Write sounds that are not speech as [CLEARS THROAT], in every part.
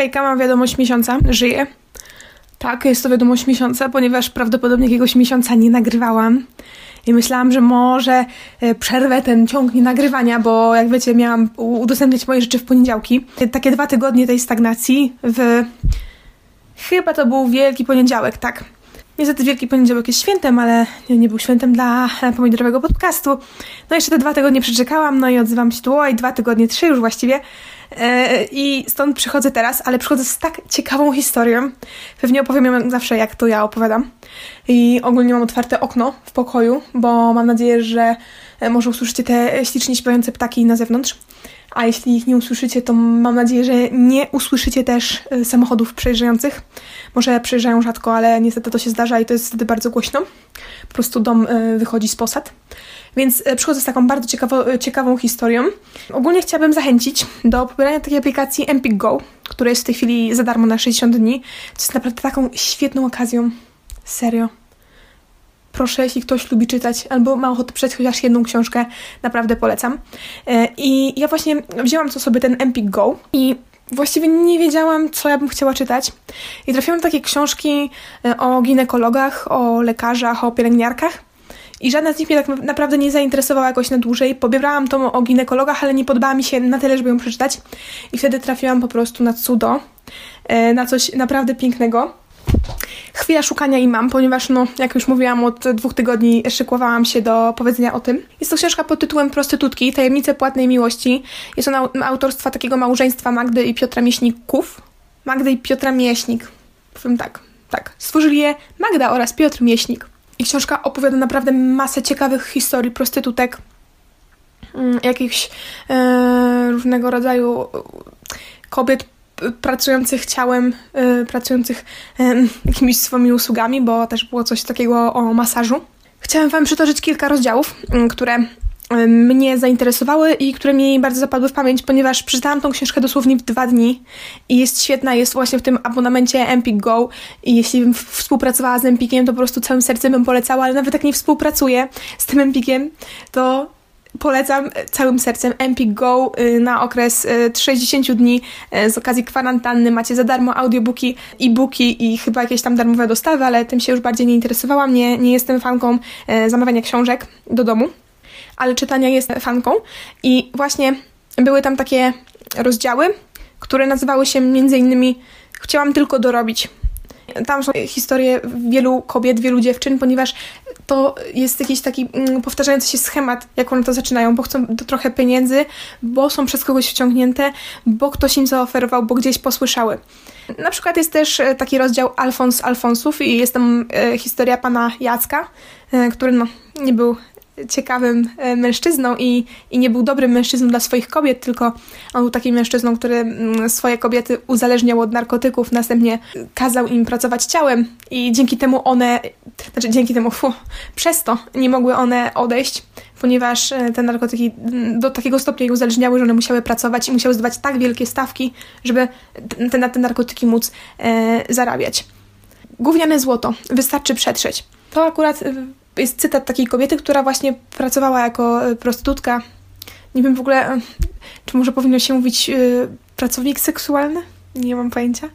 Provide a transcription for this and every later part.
Hejka, mam wiadomość miesiąca, żyję. Tak, jest to wiadomość miesiąca, ponieważ prawdopodobnie jakiegoś miesiąca nie nagrywałam. I myślałam, że może e, przerwę ten ciąg nie nagrywania, bo jak wiecie, miałam udostępniać moje rzeczy w poniedziałki. Takie dwa tygodnie tej stagnacji w... Chyba to był Wielki Poniedziałek, tak. Niestety Wielki Poniedziałek jest świętem, ale nie, nie był świętem dla pomidorowego podcastu. No jeszcze te dwa tygodnie przeczekałam, no i odzywam się tu, oj, dwa tygodnie, trzy już właściwie. E, I stąd przychodzę teraz, ale przychodzę z tak ciekawą historią. Pewnie opowiem ją zawsze, jak to ja opowiadam. I ogólnie mam otwarte okno w pokoju, bo mam nadzieję, że e, może usłyszycie te ślicznie śpiewające ptaki na zewnątrz. A jeśli ich nie usłyszycie, to mam nadzieję, że nie usłyszycie też e, samochodów przejeżdżających. Może przejeżdżają rzadko, ale niestety to się zdarza i to jest wtedy bardzo głośno. Po prostu dom wychodzi z posad. Więc e, przychodzę z taką bardzo ciekawo, e, ciekawą historią. Ogólnie chciałabym zachęcić do pobierania takiej aplikacji Empik Go, która jest w tej chwili za darmo na 60 dni. To jest naprawdę taką świetną okazją. Serio. Proszę, jeśli ktoś lubi czytać albo ma ochotę przeczytać chociaż jedną książkę, naprawdę polecam. E, I ja właśnie wzięłam co sobie ten Empik Go i właściwie nie wiedziałam, co ja bym chciała czytać. I trafiłam na takie książki o ginekologach, o lekarzach, o pielęgniarkach. I żadna z nich mnie tak naprawdę nie zainteresowała jakoś na dłużej. Pobierałam to o ginekologach, ale nie podobała mi się na tyle, żeby ją przeczytać. I wtedy trafiłam po prostu na cudo, e, na coś naprawdę pięknego. Chwila szukania i mam, ponieważ, no, jak już mówiłam, od dwóch tygodni szykowałam się do powiedzenia o tym. Jest to książka pod tytułem Prostytutki, Tajemnice płatnej miłości. Jest ona autorstwa takiego małżeństwa Magdy i Piotra Mieśników. Magdy i Piotra Mieśnik. Powiem tak, tak. Stworzyli je Magda oraz Piotr Mieśnik. I książka opowiada naprawdę masę ciekawych historii prostytutek, mm, jakichś e, różnego rodzaju kobiet pracujących ciałem, e, pracujących e, [LAUGHS] jakimiś swoimi usługami, bo też było coś takiego o masażu. Chciałam Wam przytoczyć kilka rozdziałów, mm, które mnie zainteresowały i które mi bardzo zapadły w pamięć, ponieważ przeczytałam tą książkę dosłownie w dwa dni i jest świetna, jest właśnie w tym abonamencie Empik Go i jeśli bym współpracowała z Empikiem, to po prostu całym sercem bym polecała, ale nawet jak nie współpracuję z tym Empikiem, to polecam całym sercem Empik Go y, na okres 60 y, dni y, z okazji kwarantanny. Macie za darmo audiobooki, e-booki i chyba jakieś tam darmowe dostawy, ale tym się już bardziej nie interesowałam. Nie, nie jestem fanką zamawiania książek do domu ale czytania jest fanką. I właśnie były tam takie rozdziały, które nazywały się między innymi Chciałam tylko dorobić. Tam są historie wielu kobiet, wielu dziewczyn, ponieważ to jest jakiś taki mm, powtarzający się schemat, jak one to zaczynają, bo chcą trochę pieniędzy, bo są przez kogoś wciągnięte, bo ktoś im zaoferował, bo gdzieś posłyszały. Na przykład jest też e, taki rozdział Alfons Alfonsów i jest tam e, historia pana Jacka, e, który no, nie był ciekawym e, mężczyzną i, i nie był dobrym mężczyzną dla swoich kobiet, tylko on był takim mężczyzną, który mm, swoje kobiety uzależniał od narkotyków, następnie kazał im pracować ciałem i dzięki temu one, znaczy dzięki temu, fu, przez to nie mogły one odejść, ponieważ e, te narkotyki mm, do takiego stopnia je uzależniały, że one musiały pracować i musiały zdawać tak wielkie stawki, żeby te, na te narkotyki móc e, zarabiać. Gówniane złoto, wystarczy przetrzeć. To akurat e, jest cytat takiej kobiety, która właśnie pracowała jako e, prostytutka. Nie wiem w ogóle, e, czy może powinno się mówić e, pracownik seksualny? Nie mam pojęcia.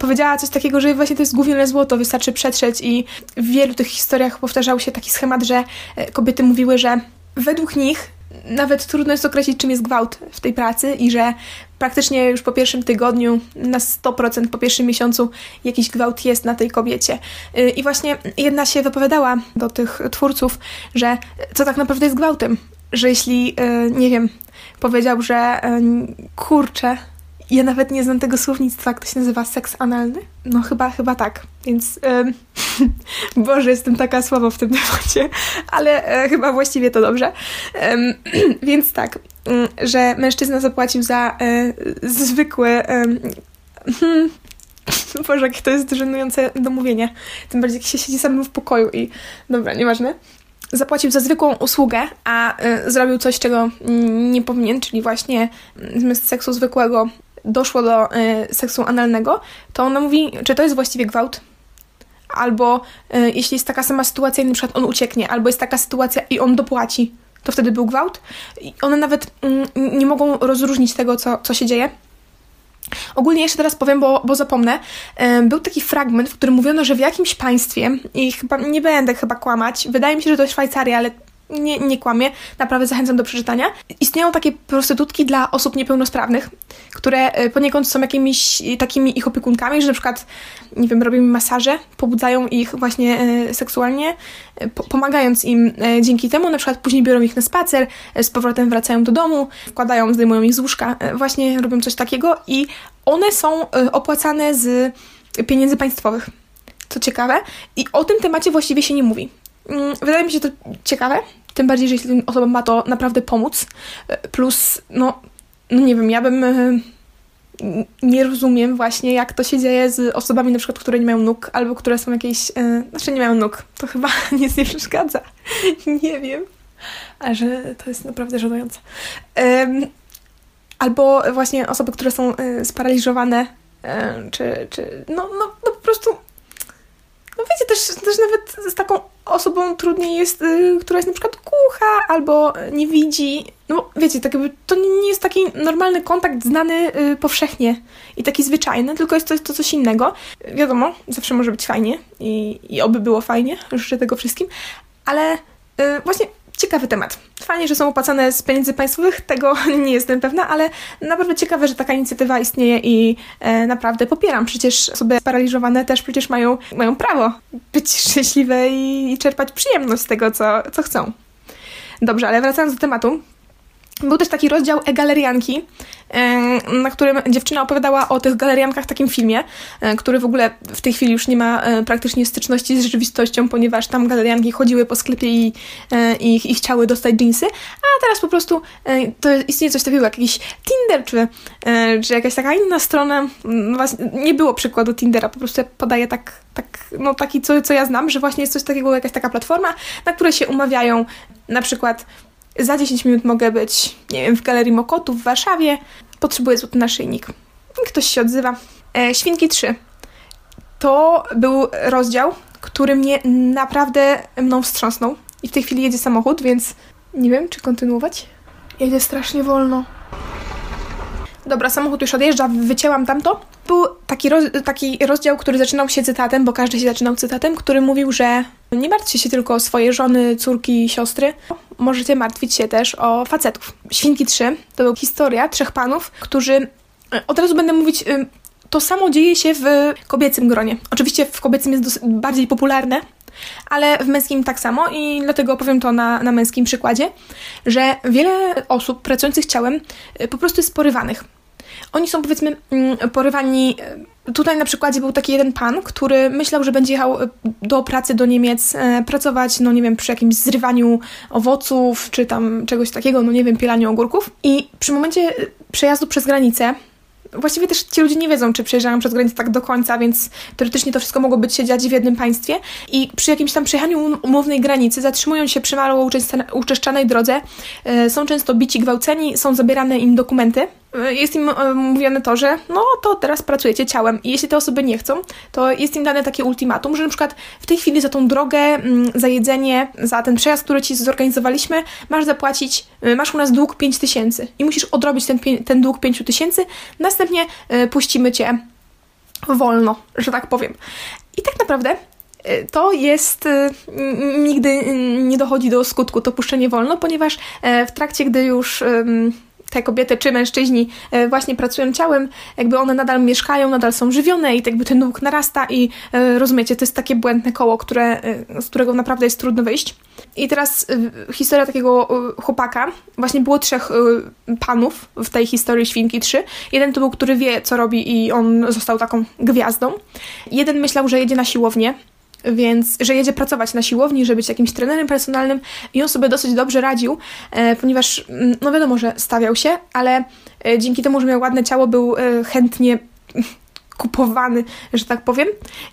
Powiedziała coś takiego, że właśnie to jest główne złoto, wystarczy przetrzeć i w wielu tych historiach powtarzał się taki schemat, że kobiety mówiły, że według nich nawet trudno jest określić, czym jest gwałt w tej pracy i że praktycznie już po pierwszym tygodniu, na 100% po pierwszym miesiącu jakiś gwałt jest na tej kobiecie. Y, I właśnie jedna się wypowiadała do tych twórców, że co tak naprawdę jest gwałtem, że jeśli, y, nie wiem, powiedział, że y, kurczę, ja nawet nie znam tego słownictwa, jak to się nazywa seks analny? No chyba, chyba tak. Więc ym, [LAUGHS] Boże, jestem taka słaba w tym temacie, ale e, chyba właściwie to dobrze. Ym, [CLEARS THROAT] więc tak, ym, że mężczyzna zapłacił za e, zwykłe. Hmm, [LAUGHS] Boże, jak to jest żenujące do mówienia. Tym bardziej, jak się siedzi samym w pokoju i... Dobra, nieważne zapłacił za zwykłą usługę, a y, zrobił coś, czego nie powinien, czyli właśnie zamiast seksu zwykłego doszło do y, seksu analnego, to ona mówi, czy to jest właściwie gwałt? Albo y, jeśli jest taka sama sytuacja i na przykład on ucieknie, albo jest taka sytuacja i on dopłaci, to wtedy był gwałt. I one nawet y, nie mogą rozróżnić tego, co, co się dzieje. Ogólnie jeszcze teraz powiem, bo, bo zapomnę. Był taki fragment, w którym mówiono, że w jakimś państwie, i chyba nie będę chyba kłamać, wydaje mi się, że to Szwajcaria, ale nie, nie kłamię, naprawdę zachęcam do przeczytania. Istnieją takie prostytutki dla osób niepełnosprawnych, które e, poniekąd są jakimiś takimi ich opiekunkami, że na przykład, nie wiem, robią im masaże, pobudzają ich właśnie e, seksualnie, e, pomagając im dzięki temu, na przykład później biorą ich na spacer, z powrotem wracają do domu, wkładają, zdejmują ich z łóżka, właśnie robią coś takiego i one są opłacane z pieniędzy państwowych. Co ciekawe. I o tym temacie właściwie się nie mówi. Mm, wydaje mi się to ciekawe, tym bardziej, że jeśli osobom ma to naprawdę pomóc. E, plus, no, no nie wiem, ja bym e, nie rozumiem właśnie, jak to się dzieje z osobami na przykład, które nie mają nóg, albo które są jakieś, yy, znaczy nie mają nóg, to chyba [LAUGHS] nic nie przeszkadza. [LAUGHS] nie wiem. A że to jest naprawdę żenujące. albo właśnie osoby, które są sparaliżowane, czy, czy no, no, no po prostu no wiecie, też, też nawet z taką osobą trudniej jest, y, która jest na przykład głucha albo nie widzi. No wiecie, tak jakby to nie jest taki normalny kontakt znany y, powszechnie i taki zwyczajny, tylko jest to, to coś innego. Wiadomo, zawsze może być fajnie i, i oby było fajnie, życzę tego wszystkim, ale y, właśnie ciekawy temat. Fajnie, że są opłacane z pieniędzy państwowych, tego [LAUGHS] nie jestem pewna, ale naprawdę ciekawe, że taka inicjatywa istnieje i e, naprawdę popieram. Przecież osoby sparaliżowane też przecież mają, mają prawo być [LAUGHS] szczęśliwe i, i czerpać przyjemność z tego, co, co chcą. Dobrze, ale wracając do tematu, był też taki rozdział e-galerianki, na którym dziewczyna opowiadała o tych galeriankach w takim filmie, e, który w ogóle w tej chwili już nie ma e, praktycznie styczności z rzeczywistością, ponieważ tam galerianki chodziły po sklepie i, e, i, i chciały dostać jeansy, a teraz po prostu to istnieje coś takiego jak jakiś Tinder, czy, czy jakaś taka inna strona. No nie było przykładu Tindera, po prostu podaję tak, tak no taki, co, co ja znam, że właśnie jest coś takiego, jakaś taka platforma, na której się umawiają na przykład za 10 minut mogę być, nie wiem, w Galerii Mokotu w Warszawie. Potrzebuję złoty naszyjnik. Ktoś się odzywa. E, Świnki 3. To był rozdział, który mnie naprawdę mną wstrząsnął. I w tej chwili jedzie samochód, więc nie wiem, czy kontynuować. Jedzie strasznie wolno. Dobra, samochód już odjeżdża, wycięłam tamto. Był taki, roz, taki rozdział, który zaczynał się cytatem, bo każdy się zaczynał cytatem, który mówił, że nie martwcie się tylko o swoje żony, córki, siostry. Możecie martwić się też o facetów. Świnki 3 to była historia trzech panów, którzy e, od razu będę mówić e, to samo dzieje się w kobiecym gronie. Oczywiście w kobiecym jest bardziej popularne, ale w męskim tak samo i dlatego opowiem to na, na męskim przykładzie, że wiele osób pracujących ciałem e, po prostu jest porywanych. Oni są powiedzmy mm, porywani. E, tutaj na przykładzie był taki jeden pan, który myślał, że będzie jechał e, do pracy do Niemiec, e, pracować, no nie wiem, przy jakimś zrywaniu owoców, czy tam czegoś takiego, no nie wiem, pielaniu ogórków. I przy momencie przejazdu przez granicę właściwie też ci ludzie nie wiedzą, czy przejeżdżają przez granicę tak do końca, więc teoretycznie to wszystko mogło być się dziać w jednym państwie. I przy jakimś tam przejechaniu um-, umownej granicy zatrzymują się przy mało uczeszczanej drodze, są często bici, gwałceni, są zabierane im dokumenty. E, jest im e, mówione to, że no to teraz pracujecie ciałem i jeśli te osoby nie chcą, to jest im dane takie ultimatum, że na przykład w tej chwili za tą drogę, mm, za jedzenie, za ten przejazd, który ci zorganizowaliśmy, masz zapłacić, masz u nas dług 5 tysięcy i musisz odrobić ten, ten dług 5 tysięcy, następnie puścimy cię wolno, że tak powiem. I tak naprawdę to jest, y, nigdy nie dochodzi do skutku to puszczenie wolno, ponieważ w trakcie, gdy już te kobiety czy mężczyźni e, właśnie pracują ciałem, jakby one nadal mieszkają, nadal są żywione i jakby ten dług narasta i e, rozumiecie, to jest takie błędne koło, które, z którego naprawdę jest trudno wyjść. I teraz historia takiego chłopaka, właśnie było trzech panów w tej historii Świnki 3. Jeden to był, który wie, co robi i on został taką gwiazdą. Jeden myślał, że jedzie na siłownię, więc że jedzie pracować na siłowni, żeby być jakimś trenerem personalnym i on sobie dosyć dobrze radził, e, ponieważ, mm, no wiadomo, że stawiał się, ale e, dzięki temu, że miał ładne ciało, był e, chętnie [LAUGHS] kupowany, że tak powiem.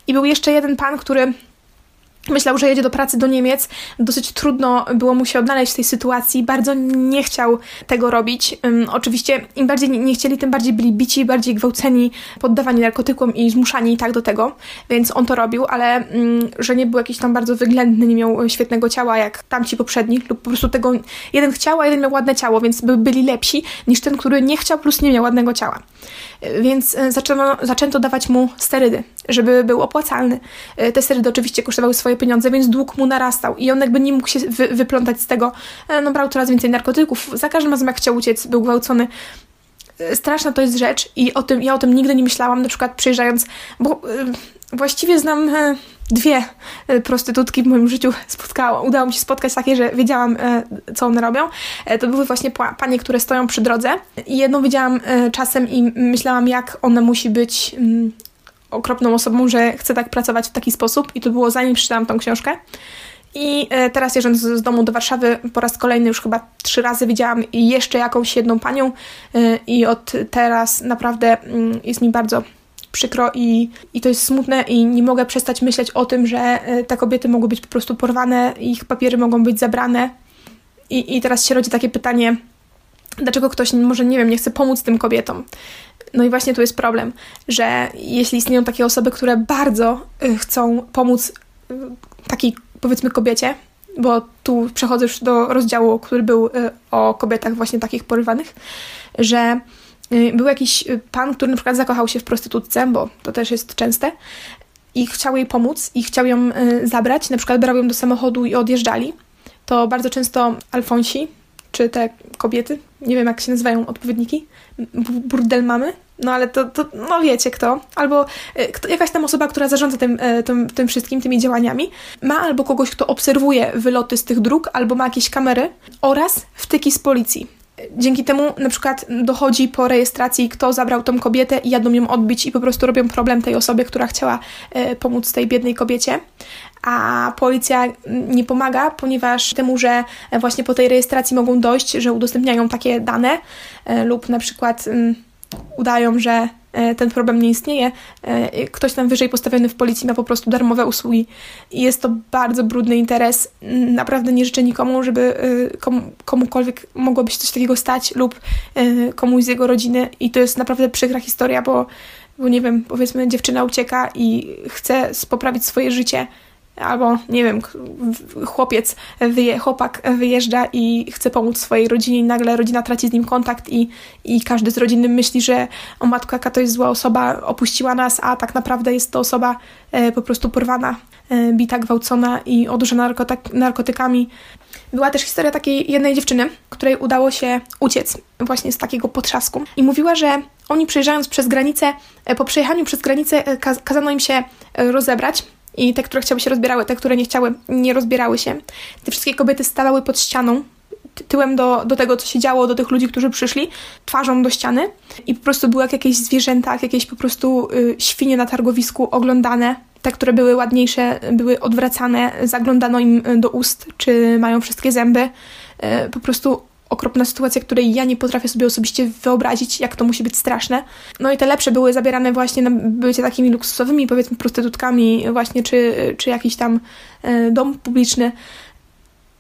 I był jeszcze jeden pan, który Myślał, że jedzie do pracy do Niemiec. Dosyć trudno było mu się odnaleźć w tej sytuacji. Bardzo nie chciał tego robić. Um, oczywiście im bardziej nie, chcieli, tym bardziej byli bici, bardziej gwałceni, poddawani narkotykom i zmuszani i tak do tego. Więc on to robił, ale um, że nie był jakiś tam bardzo wyględny, nie miał świetnego ciała jak tamci poprzedni, lub po prostu tego jeden chciał, a jeden miał ładne ciało, więc by, byli lepsi niż ten, który nie chciał plus nie miał ładnego ciała. Więc e, zaczęto, zaczęto dawać mu sterydy, żeby był opłacalny. E, te sterydy oczywiście kosztowały swoje pieniądze, więc dług mu narastał i on jakby nie mógł się wy, wyplątać z tego. E, no brał coraz więcej narkotyków, za każdym razem jak chciał uciec, był gwałcony straszna to jest rzecz i o tym, ja o tym nigdy nie myślałam, na przykład przyjeżdżając, bo właściwie znam dwie e, prostytutki w moim życiu spotkałam. Udało mi się spotkać takie, że wiedziałam, e, co one robią. E, to były właśnie panie, które stoją przy drodze. I jedną widziałam czasem i myślałam, jak ona musi być okropną osobą, że chce tak pracować w taki sposób. I to było zanim przeczytałam tą książkę. I teraz jeżdżąc z domu do Warszawy po raz kolejny już chyba trzy razy widziałam jeszcze jakąś jedną panią i od teraz naprawdę jest mi bardzo przykro i, i to jest smutne i nie mogę przestać myśleć o tym, że e, te kobiety mogą być po prostu porwane, ich papiery mogą być zabrane. I, i teraz się rodzi takie pytanie, dlaczego ktoś może, nie wiem, nie chce pomóc tym kobietom. No i właśnie tu jest problem, że jeśli istnieją takie osoby, które bardzo e, chcą pomóc e, takiej, powiedzmy, kobiecie, bo tu przechodzę już do rozdziału, który był o kobietach właśnie takich porywanych, że był jakiś y, pan, który na przykład zakochał się w prostytutce, bo to też jest częste, i chciał jej pomóc, i chciał ją y, zabrać, na przykład brał ją do samochodu i odjeżdżali. To bardzo często Alfonsi, czy te kobiety, nie wiem jak się nazywają odpowiedniki, burdel mamy, no ale to, to no wiecie kto, albo kto, jakaś tam osoba, która zarządza tym, tym, tym wszystkim, tymi działaniami, ma albo kogoś, kto obserwuje wyloty z tych dróg, albo ma jakieś kamery oraz wtyki z policji. Dzięki temu na przykład dochodzi po rejestracji, kto zabrał tą kobietę i jadą ją odbić i po prostu robią problem tej osobie, która chciała e, pomóc tej biednej kobiecie. A policja nie pomaga, ponieważ temu, że właśnie po tej rejestracji mogą dojść, że udostępniają takie dane e, lub na przykład mm, udają, że E, ten problem nie istnieje. E, ktoś tam wyżej postawiony w policji ma po prostu darmowe usługi. I jest to bardzo brudny interes. Naprawdę nie życzę nikomu, żeby e, komu, komukolwiek mogłoby się coś takiego stać lub komuś z jego rodziny. I to jest naprawdę przykra historia, bo, bo nie wiem, powiedzmy dziewczyna ucieka i chce poprawić swoje życie albo nie wiem, chłopiec, wyje, chłopak wyjeżdża i chce pomóc swojej rodzinie i nagle rodzina traci z nim kontakt i, i każdy z rodziny myśli, że o matko, jaka to jest zła osoba, opuściła nas, a tak naprawdę jest to osoba e, po prostu porwana, e, bita, gwałcona i odurzona narkotyk, narkotykami. Była też historia takiej jednej dziewczyny, której udało się uciec właśnie z takiego potrzasku i mówiła, że oni przejeżdżając przez granicę, e, po przejechaniu przez granicę e, kazano im się e, rozebrać, i te, które chciały się rozbierały, te, które nie chciały, nie rozbierały się. Te wszystkie kobiety stawały pod ścianą, tyłem do, do tego, co się działo, do tych ludzi, którzy przyszli, twarzą do ściany i po prostu były jak jakieś zwierzęta, jak jakieś po prostu y, świnie na targowisku oglądane. Te, które były ładniejsze, były odwracane, zaglądano im y, do ust, czy mają wszystkie zęby. Y, po prostu okropna sytuacja, której ja nie potrafię sobie osobiście wyobrazić, jak to musi być straszne. No i te lepsze były zabierane właśnie na bycie takimi luksusowymi, powiedzmy, prostytutkami, właśnie, czy, czy jakiś tam e, dom publiczny.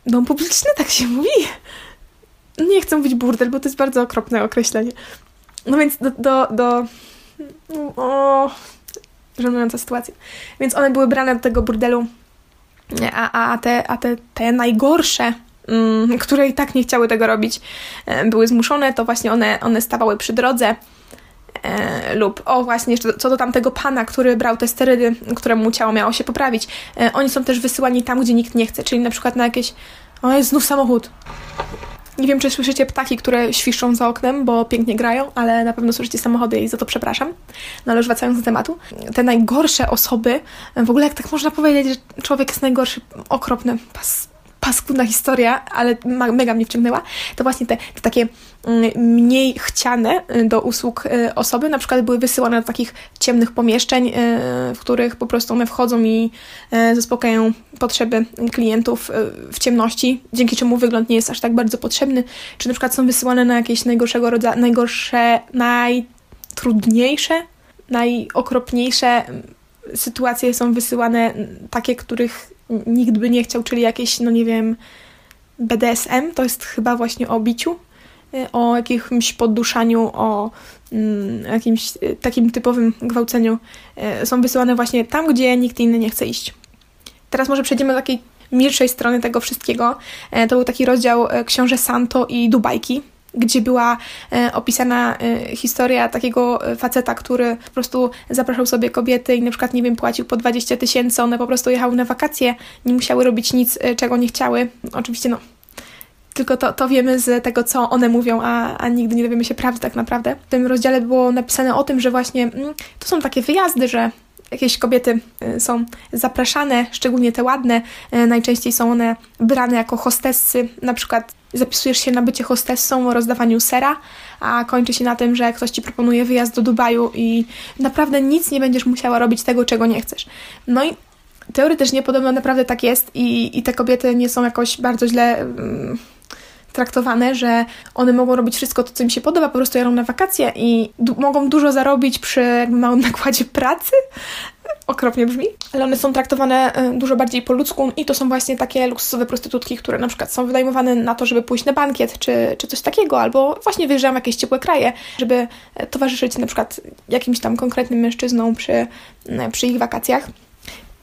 Dom publiczny, tak się mówi? Nie chcę mówić burdel, bo to jest bardzo okropne określenie. No więc do. do, do o, żenująca sytuacja. Więc one były brane do tego burdelu, a, a, te, a te, te najgorsze które i tak nie chciały tego robić, e, były zmuszone, to właśnie one, one stawały przy drodze. E, lub o właśnie, co do tamtego pana, który brał te sterydy, któremu ciało miało się poprawić. E, oni są też wysyłani tam, gdzie nikt nie chce, czyli na przykład na jakieś. O, jest znów samochód. Nie wiem, czy słyszycie ptaki, które świszczą za oknem, bo pięknie grają, ale na pewno słyszycie samochody i za to przepraszam. No ale już wracając do tematu, te najgorsze osoby, w ogóle jak tak można powiedzieć, że człowiek jest najgorszy, okropny, pas, paskudna historia, ale mega mnie wciągnęła, to właśnie te, te takie mm, mniej chciane y, do usług y, osoby, na przykład były wysyłane do takich ciemnych pomieszczeń, y, w których po prostu one wchodzą i zaspokajają potrzeby klientów w ciemności, dzięki czemu wygląd nie jest aż tak bardzo potrzebny, czy na przykład są wysyłane na jakieś najgorszego rodzaju, najgorsze, najtrudniejsze, najokropniejsze sytuacje są wysyłane takie, których nikt by nie chciał, czyli jakieś, no nie wiem, BDSM, to jest chyba właśnie o biciu, y, o jakimś podduszaniu, o mm, jakimś y, takim typowym gwałceniu, y, są wysyłane właśnie tam, gdzie nikt inny nie chce iść. Teraz może przejdziemy do takiej milszej strony tego wszystkiego. E, to był taki rozdział e, książę Santo i Dubajki, gdzie była e, opisana historia takiego faceta, który po prostu zapraszał sobie kobiety i na przykład, nie wiem, płacił po 20 tysięcy, one po prostu jechały na wakacje, nie musiały robić nic, czego nie chciały. Oczywiście, no, tylko to, to wiemy z tego, co one mówią, a, a nigdy nie dowiemy się prawdy tak naprawdę. W tym rozdziale było napisane o tym, że właśnie mm, to są takie wyjazdy, że jakieś kobiety y, są zapraszane, szczególnie te ładne, y, najczęściej są one brane jako hostessy, na przykład zapisujesz się na bycie hostessą o rozdawaniu sera, a kończy się na tym, że ktoś ci proponuje wyjazd do Dubaju i naprawdę nic nie będziesz musiała robić tego, czego nie chcesz. No i teoretycznie podobno naprawdę tak jest i, i te kobiety nie są jakoś bardzo źle... Traktowane, że one mogą robić wszystko to, co im się podoba, po prostu jadą na wakacje i du mogą dużo zarobić przy małym [LAUGHS] nakładzie pracy. Okropnie brzmi, ale one są traktowane e, dużo bardziej po ludzku i to są właśnie takie luksusowe prostytutki, które na przykład są wynajmowane na to, żeby pójść na bankiet czy, czy coś takiego, albo właśnie wyjeżdżają w jakieś ciepłe kraje, żeby e, towarzyszyć na przykład jakimś tam konkretnym mężczyznom przy, przy ich wakacjach.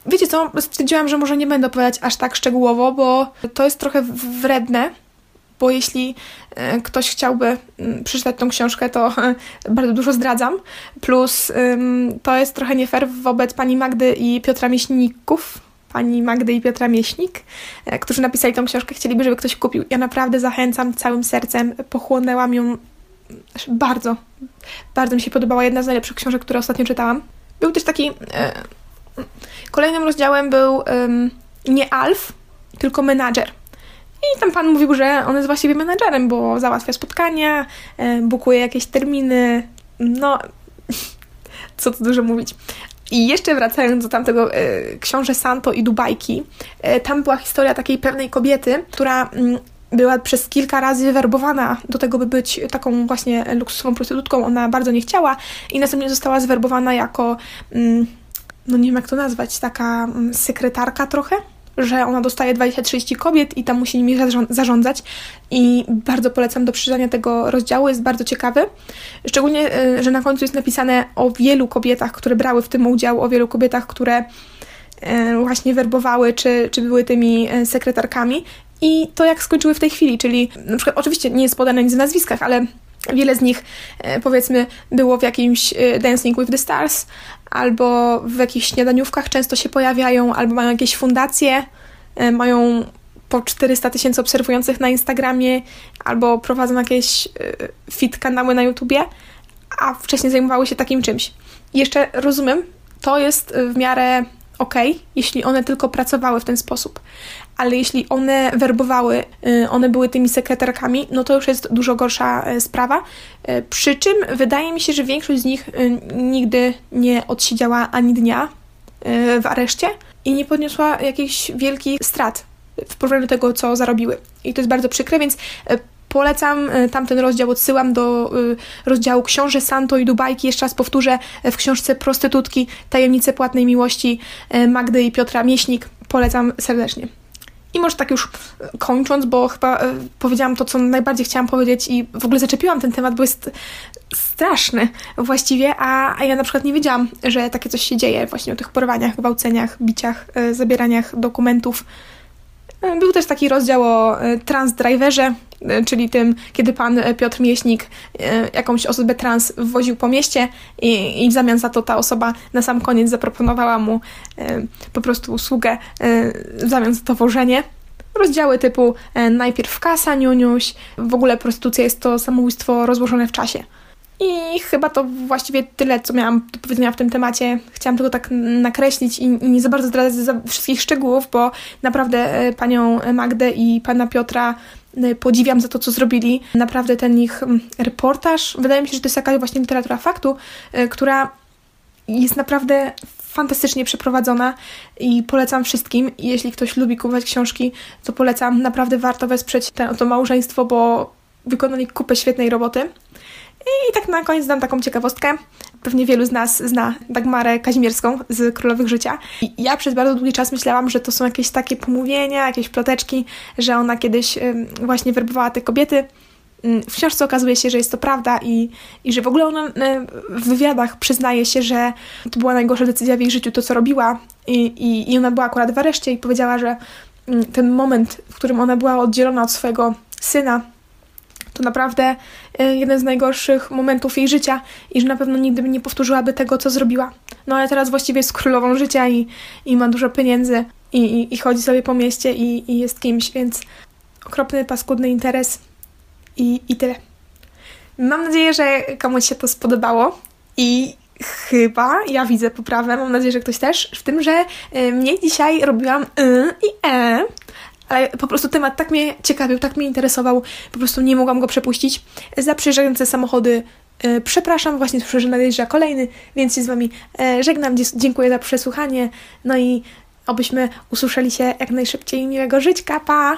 Wiecie co, stwierdziłam, że może nie będę opowiadać aż tak szczegółowo, bo to jest trochę wredne, bo jeśli e, ktoś chciałby mm, przeczytać tą książkę, to bardzo dużo zdradzam. Plus to jest trochę nie fair wobec pani Magdy i Piotra Mieśników, pani Magdy i Piotra Mieśnik, e, którzy napisali tą książkę, chcieliby, żeby ktoś kupił. Ja naprawdę zachęcam całym sercem, pochłonęłam ją bardzo, bardzo mi się podobała. Jedna z najlepszych książek, które ostatnio czytałam. Był też taki... E, kolejnym rozdziałem był nie Alf, tylko menadżer. I tam pan mówił, że on jest właściwie menedżerem, bo załatwia spotkania, e, bukuje jakieś terminy. No, [LAUGHS] co tu dużo mówić. I jeszcze wracając do tamtego e, książę Santo i Dubajki, e, tam była historia takiej pewnej kobiety, która mm, była przez kilka razy werbowana do tego, by być taką właśnie luksusową prostytutką. Ona bardzo nie chciała i następnie została zwerbowana jako, mm, no nie wiem jak to nazwać, taka mm, sekretarka trochę że ona dostaje 20-30 kobiet i tam musi nimi zarządzać. I bardzo polecam do przeczytania tego rozdziału, jest bardzo ciekawy. Szczególnie, y, że na końcu jest napisane o wielu kobietach, które brały w tym udział, o wielu kobietach, które y, właśnie werbowały, czy, czy były tymi y, sekretarkami. I to jak skończyły w tej chwili, czyli na przykład, oczywiście nie jest podane nic w nazwiskach, ale Wiele z nich, powiedzmy, było w jakimś Dancing with the Stars, albo w jakichś śniadaniówkach często się pojawiają, albo mają jakieś fundacje, e, mają po 400 tysięcy obserwujących na Instagramie, albo prowadzą jakieś e, fit kanały na YouTubie, a wcześniej zajmowały się takim czymś. Jeszcze rozumiem, to jest w miarę ok, jeśli one tylko pracowały w ten sposób. Ale jeśli one werbowały, y, one były tymi sekretarkami, no to już jest dużo gorsza y, sprawa. Y, przy czym wydaje mi się, że większość z nich nigdy nie odsiedziała ani dnia w areszcie i nie podniosła jakichś wielkich strat w porównaniu do tego, co zarobiły. I to jest bardzo przykre, więc Polecam tamten rozdział, odsyłam do rozdziału Książę Santo i Dubajki. Jeszcze raz powtórzę, w książce Prostytutki, Tajemnice Płatnej Miłości Magdy i Piotra Mieśnik. Polecam serdecznie. I może tak już kończąc, bo chyba y, powiedziałam to, co najbardziej chciałam powiedzieć i w ogóle zaczepiłam ten temat, bo jest straszny właściwie, a, a ja na przykład nie wiedziałam, że takie coś się dzieje właśnie o tych porwaniach, gwałceniach, biciach, y, zabieraniach dokumentów. Był też taki rozdział o y, transdriverze, y, czyli tym, kiedy pan Piotr Mieśnik jakąś osobę trans wwoził po mieście i, i w zamian za to ta osoba na sam koniec zaproponowała mu po prostu usługę w zamian za to wożenie. Rozdziały typu najpierw kasa, niuniuś, w ogóle prostytucja jest to samobójstwo rozłożone w czasie. I chyba to właściwie tyle, co miałam do powiedzenia w tym temacie. Chciałam tylko tak nakreślić i, nie za bardzo zdradzać za wszystkich szczegółów, bo naprawdę e, panią Magdę i pana Piotra e, podziwiam za to, co zrobili. Naprawdę ten ich reportaż, wydaje mi się, że to jest jakaś właśnie literatura faktu, e, która jest naprawdę fantastycznie przeprowadzona i polecam wszystkim. Jeśli ktoś lubi kupować książki, to polecam. Naprawdę warto wesprzeć to małżeństwo, bo wykonali kupę świetnej roboty. I tak na koniec dam taką ciekawostkę. pewnie wielu z nas zna Dagmarę Kazimierską z Królowych Życia. I ja przez bardzo długi czas myślałam, że to są jakieś takie pomówienia, jakieś ploteczki, że ona kiedyś właśnie werbowała te kobiety. W książce okazuje się, że jest to prawda i, i że w ogóle ona w wywiadach przyznaje się, że to była najgorsza decyzja w jej życiu, to co robiła. I, i, i ona była akurat w areszcie i powiedziała, że ten moment, w którym ona była oddzielona od swojego syna, to naprawdę y, jeden z najgorszych momentów jej życia i że na pewno nigdy by nie powtórzyłaby tego, co zrobiła. No ale teraz właściwie jest królową życia i, i ma dużo pieniędzy i, i, i chodzi sobie po mieście i, i jest kimś, więc okropny, paskudny interes i, i tyle. Mam nadzieję, że komuś się to spodobało i chyba ja widzę poprawę, mam nadzieję, że ktoś też, w tym, że y, mnie dzisiaj robiłam y i e, ale po prostu temat tak mnie ciekawił, tak mnie interesował, po prostu nie mogłam go przepuścić. Za przejeżdżające samochody e, przepraszam, właśnie słyszę, że nadjeżdża kolejny, więc się z Wami e, żegnam, dziękuję za przesłuchanie, no i obyśmy usłyszeli się jak najszybciej miłego żyćka, pa!